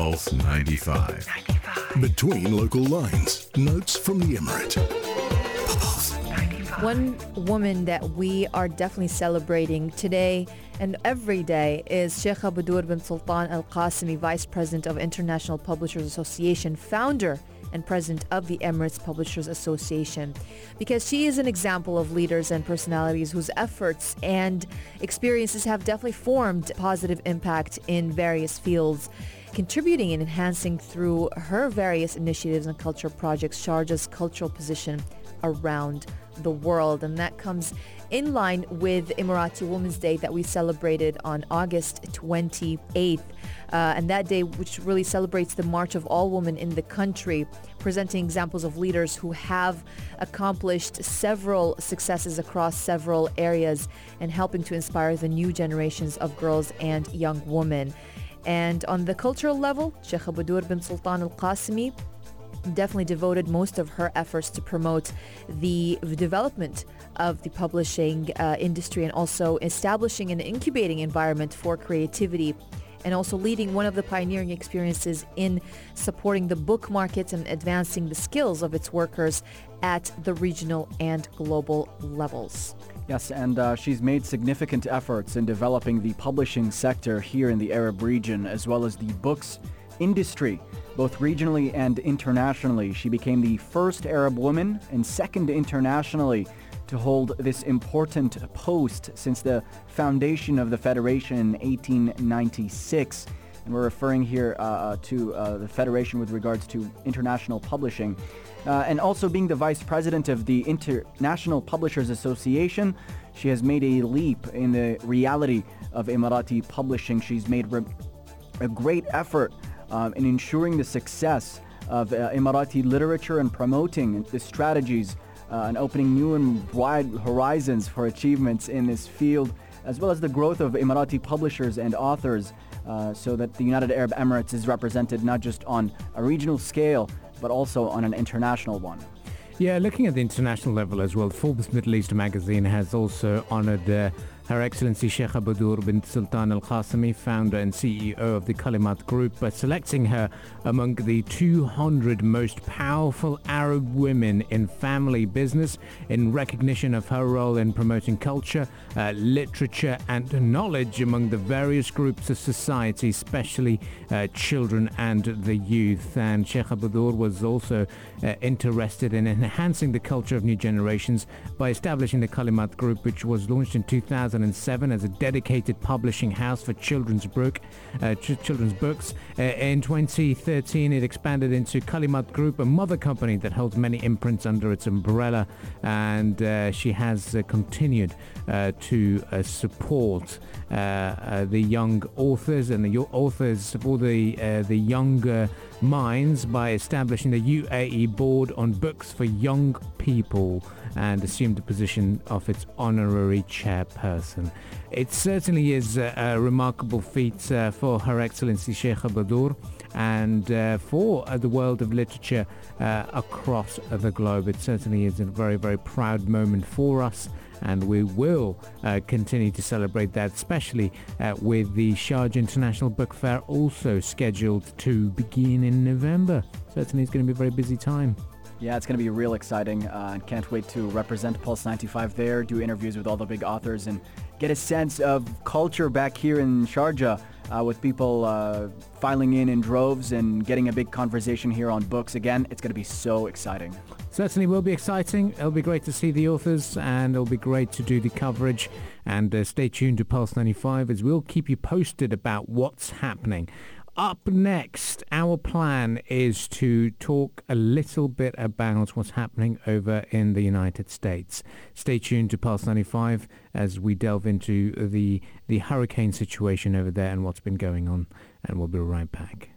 Pulse 95. 95. Between local lines, notes from the Emirate. One woman that we are definitely celebrating today and every day is Sheikha Budur bin Sultan Al Qasimi, Vice President of International Publishers Association, founder and president of the Emirates Publishers Association because she is an example of leaders and personalities whose efforts and experiences have definitely formed positive impact in various fields contributing and enhancing through her various initiatives and cultural projects Sharjah's cultural position around the world. And that comes in line with Emirati Women's Day that we celebrated on August 28th. Uh, and that day, which really celebrates the march of all women in the country, presenting examples of leaders who have accomplished several successes across several areas and helping to inspire the new generations of girls and young women. And on the cultural level, Sheikh Budur bin Sultan al-Qasimi definitely devoted most of her efforts to promote the development of the publishing uh, industry and also establishing an incubating environment for creativity and also leading one of the pioneering experiences in supporting the book markets and advancing the skills of its workers at the regional and global levels. Yes, and uh, she's made significant efforts in developing the publishing sector here in the Arab region, as well as the books industry, both regionally and internationally. She became the first Arab woman and second internationally to hold this important post since the foundation of the Federation in 1896. And we're referring here uh, uh, to uh, the Federation with regards to international publishing. Uh, and also being the vice president of the International Publishers Association, she has made a leap in the reality of Emirati publishing. She's made re- a great effort um, in ensuring the success of uh, Emirati literature and promoting the strategies uh, and opening new and wide horizons for achievements in this field, as well as the growth of Emirati publishers and authors, uh, so that the United Arab Emirates is represented not just on a regional scale, but also on an international one. Yeah, looking at the international level as well, Forbes Middle East magazine has also honored uh, her Excellency Sheikh Budur bin Sultan Al Qasimi, founder and CEO of the Kalimat Group, by selecting her among the 200 most powerful Arab women in family business in recognition of her role in promoting culture, uh, literature, and knowledge among the various groups of society, especially uh, children and the youth. And Sheikh Budur was also uh, interested in enhancing the culture of new generations by establishing the Kalimat Group, which was launched in 2000. 2007 as a dedicated publishing house for children's book, uh, ch- children's books. Uh, in 2013, it expanded into Kalimat Group, a mother company that holds many imprints under its umbrella, and uh, she has uh, continued uh, to uh, support the young authors and the authors for the the younger minds by establishing the UAE Board on Books for Young People and assumed the position of its honorary chairperson. It certainly is a, a remarkable feat uh, for Her Excellency Sheikh Budur and uh, for uh, the world of literature uh, across the globe. It certainly is a very, very proud moment for us and we will uh, continue to celebrate that, especially uh, with the Sharjah International Book Fair also scheduled to begin in November. Certainly it's going to be a very busy time. Yeah, it's going to be real exciting. Uh, can't wait to represent Pulse 95 there, do interviews with all the big authors, and get a sense of culture back here in Sharjah uh, with people uh, filing in in droves and getting a big conversation here on books. Again, it's going to be so exciting. Certainly will be exciting. It'll be great to see the authors and it'll be great to do the coverage. And uh, stay tuned to Pulse 95 as we'll keep you posted about what's happening. Up next, our plan is to talk a little bit about what's happening over in the United States. Stay tuned to Pulse 95 as we delve into the, the hurricane situation over there and what's been going on. And we'll be right back.